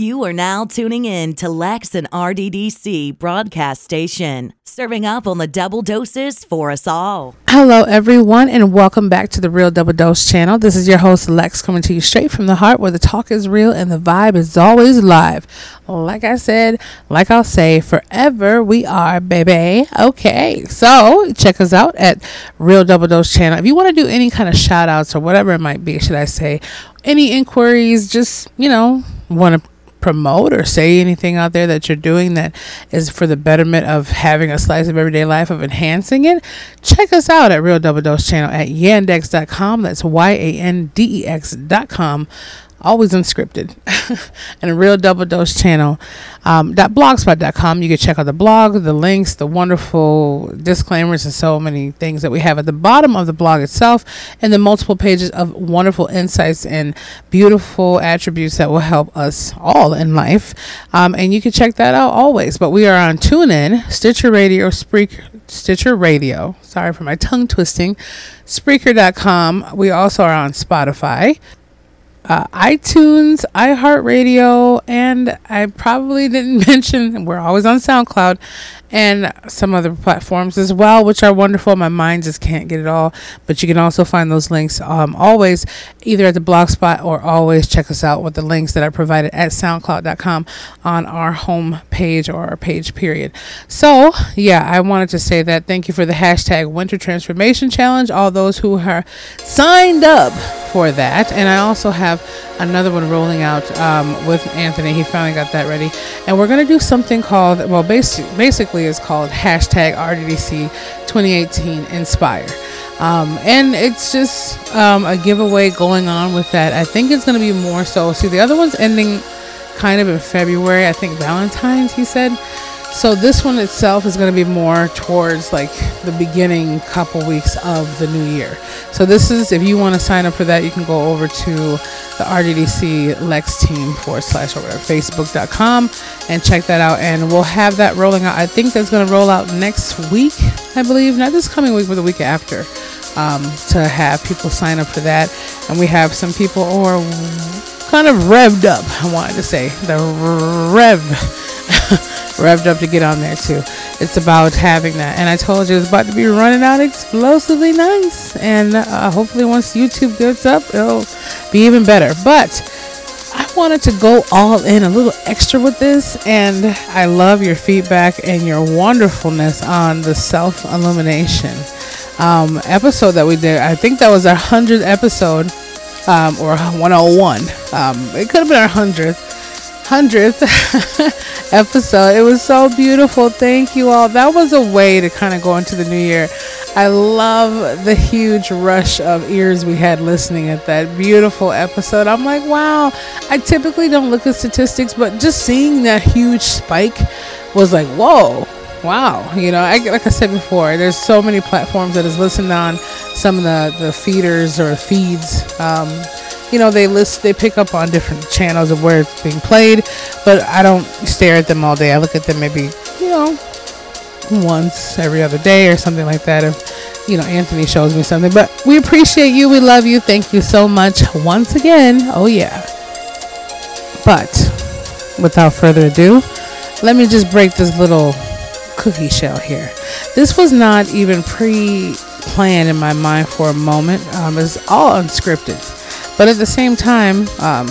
You are now tuning in to Lex and RDDC broadcast station, serving up on the double doses for us all. Hello, everyone, and welcome back to the Real Double Dose channel. This is your host, Lex, coming to you straight from the heart where the talk is real and the vibe is always live. Like I said, like I'll say, forever we are, baby. Okay, so check us out at Real Double Dose channel. If you want to do any kind of shout outs or whatever it might be, should I say, any inquiries, just, you know, want to promote or say anything out there that you're doing that is for the betterment of having a slice of everyday life of enhancing it, check us out at Real Double Dose channel at yandex.com. That's Y A N D E X.com always unscripted and a real double dose channel um, blogspot.com you can check out the blog the links the wonderful disclaimers and so many things that we have at the bottom of the blog itself and the multiple pages of wonderful insights and beautiful attributes that will help us all in life um, and you can check that out always but we are on TuneIn, Stitcher Radio, Spreaker, Stitcher Radio. Sorry for my tongue twisting. Spreaker.com. We also are on Spotify uh, iTunes, iHeartRadio, and I probably didn't mention we're always on SoundCloud and some other platforms as well, which are wonderful. My mind just can't get it all, but you can also find those links um, always either at the blogspot or always check us out with the links that are provided at SoundCloud.com on our home page or our page period. So yeah, I wanted to say that thank you for the hashtag Winter Transformation Challenge. All those who are signed up for that, and I also have another one rolling out um, with Anthony. He finally got that ready, and we're gonna do something called well, basic, basically is called hashtag RDDC 2018 Inspire. Um, and it's just um, a giveaway going on with that. I think it's going to be more so. See, the other one's ending kind of in February. I think Valentine's, he said. So this one itself is going to be more towards like the beginning couple weeks of the new year. So this is if you want to sign up for that, you can go over to the RDDC Lex team forward slash or whatever Facebook.com and check that out. And we'll have that rolling out. I think that's going to roll out next week, I believe, not this coming week, but the week after. Um, to have people sign up for that, and we have some people who are kind of revved up. I wanted to say the rev revved up to get on there too. It's about having that. And I told you it's about to be running out explosively nice. And uh, hopefully, once YouTube gets up, it'll be even better. But I wanted to go all in a little extra with this. And I love your feedback and your wonderfulness on the self illumination um, episode that we did. I think that was our 100th episode um, or 101. Um, it could have been our 100th. 100th episode. It was so beautiful. Thank you all. That was a way to kind of go into the new year. I love the huge rush of ears we had listening at that beautiful episode. I'm like, wow. I typically don't look at statistics, but just seeing that huge spike was like, whoa. Wow, you know, I, like I said before, there's so many platforms that is listened on. Some of the the feeders or feeds, um, you know they list they pick up on different channels of where it's being played but i don't stare at them all day. I look at them maybe you know once every other day or something like that if you know anthony shows me something. But we appreciate you. We love you. Thank you so much once again. Oh yeah. But without further ado let me just break this little cookie shell here. This was not even pre-planned in my mind for a moment. Um, it's all unscripted but at the same time, um,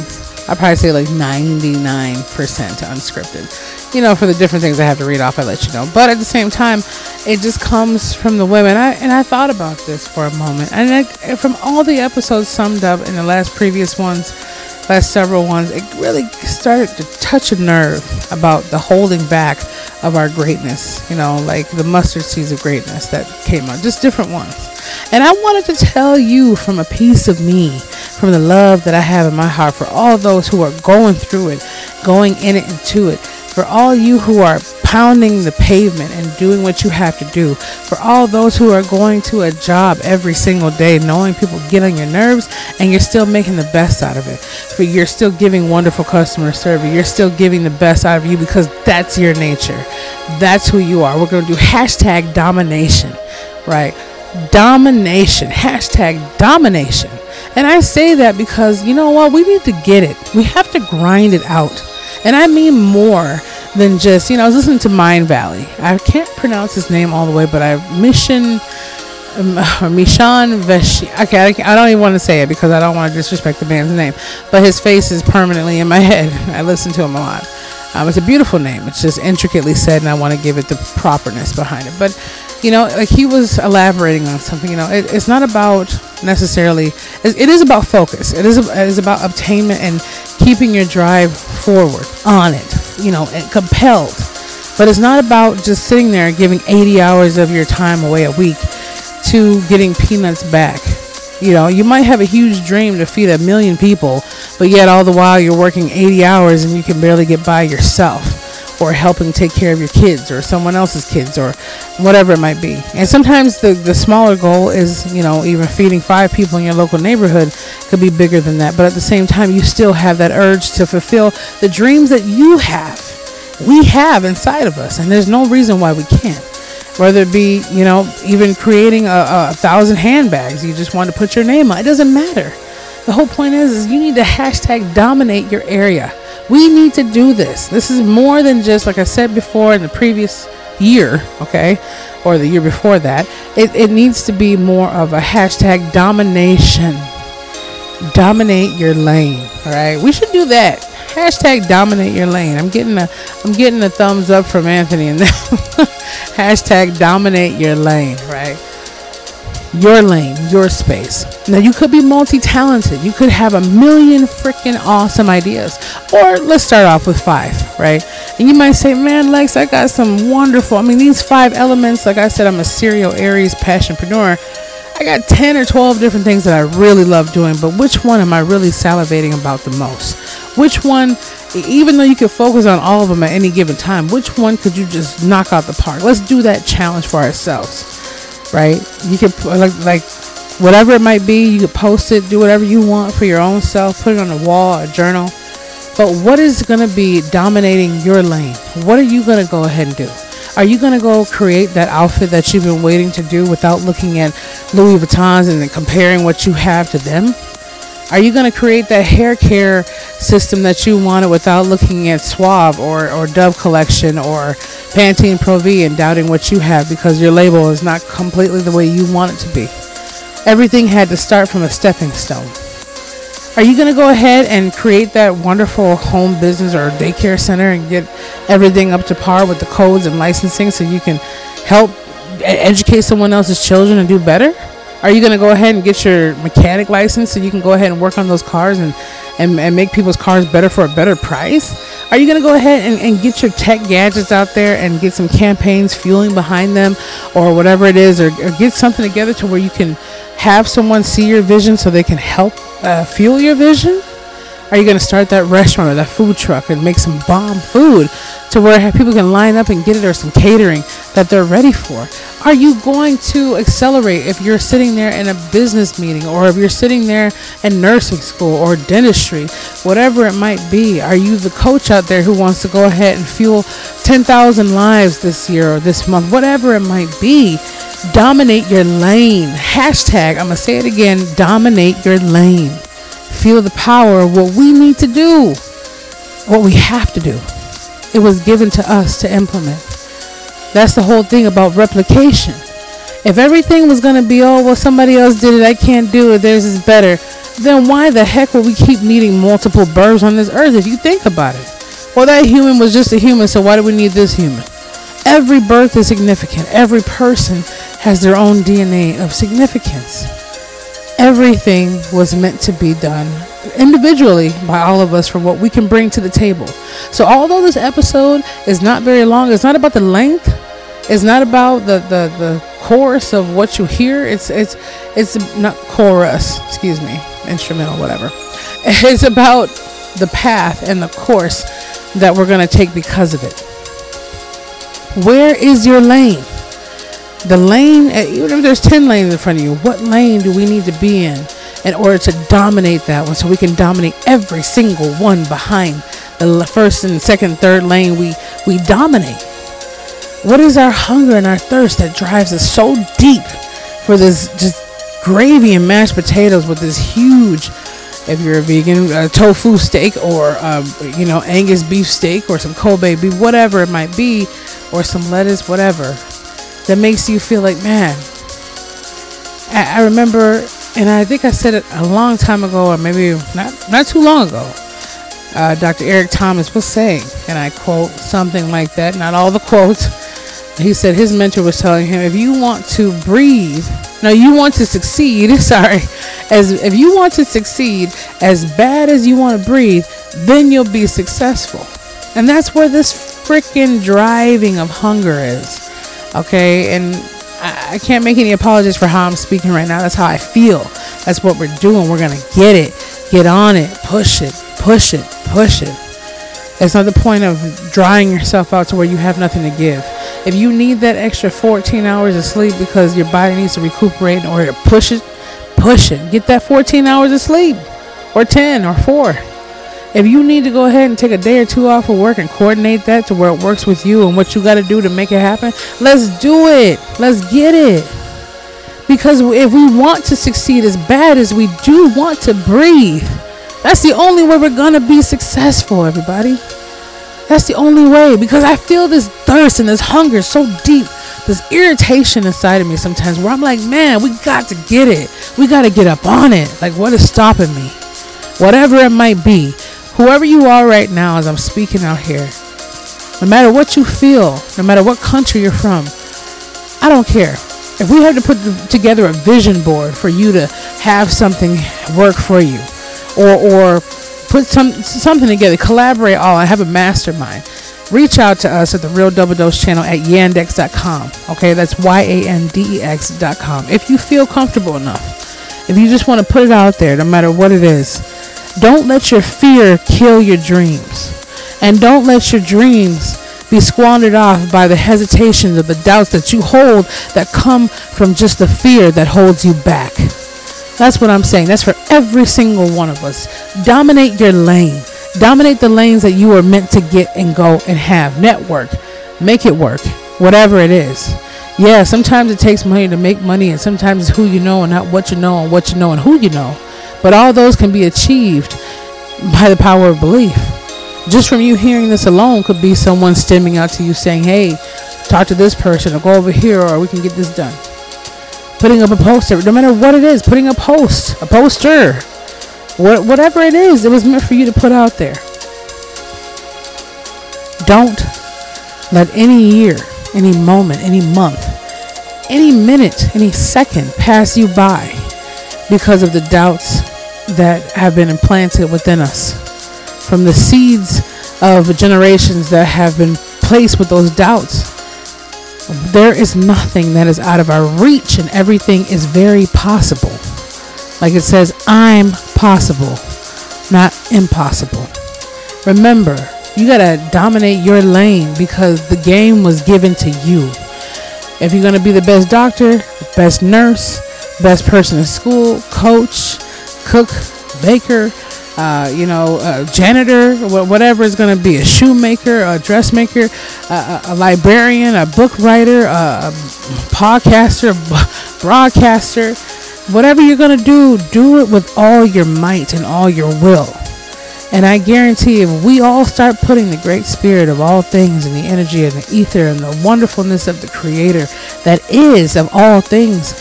I probably say like 99% unscripted. You know, for the different things I have to read off, I let you know. But at the same time, it just comes from the women. I, and I thought about this for a moment. And I, from all the episodes summed up in the last previous ones, last several ones, it really started to touch a nerve about the holding back of our greatness. You know, like the mustard seeds of greatness that came out, just different ones. And I wanted to tell you from a piece of me, from the love that I have in my heart for all those who are going through it, going in it and to it, for all you who are pounding the pavement and doing what you have to do, for all those who are going to a job every single day, knowing people get on your nerves and you're still making the best out of it, for you're still giving wonderful customer service, you're still giving the best out of you because that's your nature. That's who you are. We're going to do hashtag domination, right? domination. Hashtag domination. And I say that because you know what? We need to get it. We have to grind it out. And I mean more than just, you know, I was listening to Mindvalley. I can't pronounce his name all the way, but I Mission um, Mishan Veshi. Okay, I, I, don't even want to say it because I don't want to disrespect the man's name. But his face is permanently in my head. I listen to him a lot. Um, it's a beautiful name. It's just intricately said, and I want to give it the properness behind it. But you know, like he was elaborating on something. You know, it, it's not about necessarily. It, it is about focus. It is. It is about obtainment and keeping your drive forward on it. You know, and compelled. But it's not about just sitting there giving 80 hours of your time away a week to getting peanuts back. You know, you might have a huge dream to feed a million people, but yet all the while you're working 80 hours and you can barely get by yourself or helping take care of your kids or someone else's kids or whatever it might be. And sometimes the, the smaller goal is, you know, even feeding five people in your local neighborhood could be bigger than that. But at the same time, you still have that urge to fulfill the dreams that you have. We have inside of us, and there's no reason why we can't. Whether it be, you know, even creating a, a thousand handbags, you just want to put your name on. It doesn't matter. The whole point is, is you need to hashtag dominate your area we need to do this. This is more than just, like I said before in the previous year, okay, or the year before that. It, it needs to be more of a hashtag domination. Dominate your lane. All right. We should do that. Hashtag dominate your lane. I'm getting a I'm getting a thumbs up from Anthony and hashtag dominate your lane, right? your lane, your space. Now, you could be multi talented. You could have a million freaking awesome ideas. Or let's start off with five, right? And you might say, man, Lex, I got some wonderful. I mean, these five elements, like I said, I'm a serial Aries passionpreneur. I got 10 or 12 different things that I really love doing, but which one am I really salivating about the most? Which one, even though you can focus on all of them at any given time, which one could you just knock out the park? Let's do that challenge for ourselves right? You can like like whatever it might be, you could post it, do whatever you want for your own self, put it on a wall, a journal. But what is going to be dominating your lane? What are you going to go ahead and do? Are you going to go create that outfit that you've been waiting to do without looking at Louis Vuittons and comparing what you have to them? Are you going to create that hair care system that you wanted without looking at Suave or, or Dove Collection or Pantene Pro V and doubting what you have because your label is not completely the way you want it to be? Everything had to start from a stepping stone. Are you going to go ahead and create that wonderful home business or daycare center and get everything up to par with the codes and licensing so you can help educate someone else's children and do better? Are you going to go ahead and get your mechanic license so you can go ahead and work on those cars and, and, and make people's cars better for a better price? Are you going to go ahead and, and get your tech gadgets out there and get some campaigns fueling behind them or whatever it is, or, or get something together to where you can have someone see your vision so they can help uh, fuel your vision? Are you going to start that restaurant or that food truck and make some bomb food to where people can line up and get it or some catering that they're ready for? Are you going to accelerate if you're sitting there in a business meeting or if you're sitting there in nursing school or dentistry, whatever it might be? Are you the coach out there who wants to go ahead and fuel 10,000 lives this year or this month, whatever it might be? Dominate your lane. Hashtag, I'm going to say it again dominate your lane feel the power of what we need to do, what we have to do. It was given to us to implement. That's the whole thing about replication. If everything was going to be, oh, well, somebody else did it, I can't do it, theirs is better, then why the heck would we keep needing multiple birds on this earth if you think about it? Well, that human was just a human, so why do we need this human? Every birth is significant. Every person has their own DNA of significance everything was meant to be done individually by all of us from what we can bring to the table. So although this episode is not very long, it's not about the length, it's not about the the, the chorus of what you hear. It's it's it's not chorus, excuse me, instrumental, whatever. It's about the path and the course that we're gonna take because of it. Where is your lane? the lane, eh, even if there's 10 lanes in front of you, what lane do we need to be in in order to dominate that one so we can dominate every single one behind the first and second, third lane we, we dominate? What is our hunger and our thirst that drives us so deep for this just gravy and mashed potatoes with this huge If you're a vegan, a tofu steak or um, you know Angus beef steak or some Kobe beef, whatever it might be, or some lettuce, whatever, that makes you feel like man. I, I remember, and I think I said it a long time ago, or maybe not not too long ago. Uh, Dr. Eric Thomas was saying, and I quote something like that, not all the quotes. He said his mentor was telling him, if you want to breathe, no, you want to succeed, sorry, as if you want to succeed as bad as you want to breathe, then you'll be successful. And that's where this freaking driving of hunger is. Okay, and I, can't make any apologies for how I'm speaking right now. That's how I feel. That's what we're doing. We're gonna get it, get on it, push it, push it, push it. It's not the point of drying yourself out to where you have nothing to give. If you need that extra 14 hours of sleep because your body needs to recuperate in order to push it, push it. Get that 14 hours of sleep, or 10, or 4. If you need to go ahead and take a day or two off of work and coordinate that to where it works with you and what you got to do to make it happen, let's do it. Let's get it. Because if we want to succeed as bad as we do want to breathe, that's the only way we're going to be successful, everybody. That's the only way because I feel this thirst and this hunger so deep, this irritation inside of me sometimes where I'm like, man, we got to get it. We got to get up on it. Like, what is stopping me? Whatever it might be, whoever you are right now as I'm speaking out here, no matter what you feel, no matter what country you're from, I don't care. If we have to put together a vision board for you to have something work for you, or or put some something together, collaborate all. I have a mastermind. Reach out to us at the Real Double Dose channel at yandex.com. Okay, that's Y A N D E X.com. If you feel comfortable enough, if you just want to put it out there, no matter what it is, don't let your fear kill your dreams. And don't let your dreams be squandered off by the hesitations or the doubts that you hold that come from just the fear that holds you back. That's what I'm saying. That's for every single one of us. Dominate your lane. Dominate the lanes that you are meant to get and go and have. Network. Make it work. Whatever it is. Yeah, sometimes it takes money to make money, and sometimes it's who you know and not what you know and what you know and who you know. But all those can be achieved by the power of belief. Just from you hearing this alone could be someone stemming out to you saying, hey, talk to this person or go over here or we can get this done putting up a poster, no matter what it is, putting a post, a poster, what, whatever it is, it was meant for you to put out there. Don't let any year, any moment, any month, any minute, any second pass you by because of the doubts that have been implanted within us from the seeds of generations that have been placed with those doubts there is nothing that is out of our reach and everything is very possible. Like it says, I'm possible, not impossible. Remember, you got to dominate your lane because the game was given to you. If you're to be the best doctor, best nurse, best person in school, coach, cook, baker, uh, you know, a janitor, whatever is going to be, a shoemaker, a dressmaker, a, a librarian, a book writer, a, a podcaster, a broadcaster, whatever you're going to do, do it with all your might and all your will. And I guarantee if we all start putting the great spirit of all things and the energy and the ether and the wonderfulness of the creator that is of all things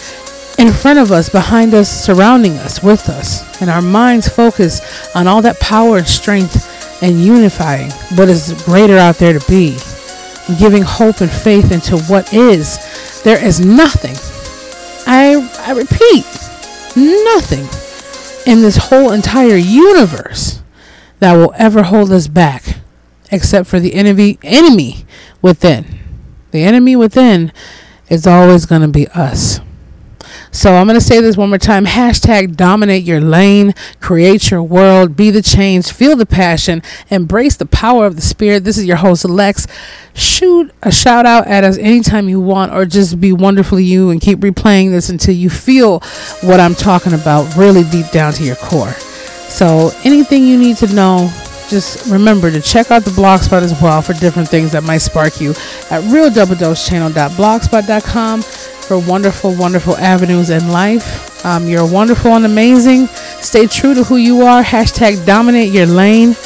in front of us, behind us, surrounding us, with us, and our minds focus on all that power and strength and unifying what is greater out there to be, giving hope and faith into what is, there is nothing, I, I repeat, nothing in this whole entire universe that will ever hold us back except for the enemy enemy within. The enemy within is always going to be us. So I'm going to say this one more time. Hashtag dominate your lane, create your world, be the change, feel the passion, embrace the power of the spirit. This is your host, Lex. Shoot a shout out at us anytime you want, or just be wonderfully you and keep replaying this until you feel what I'm talking about really deep down to your core. So anything you need to know, just remember to check out the blogspot as well for different things that might spark you at realdoubledosechannel.blogspot.com for wonderful, wonderful avenues in life. Um, you're wonderful and amazing. Stay true to who you are. Hashtag dominate your lane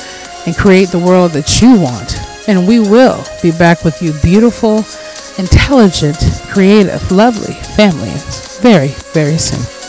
and create the world that you want. And we will be back with you, beautiful, intelligent, creative, lovely families, very, very soon.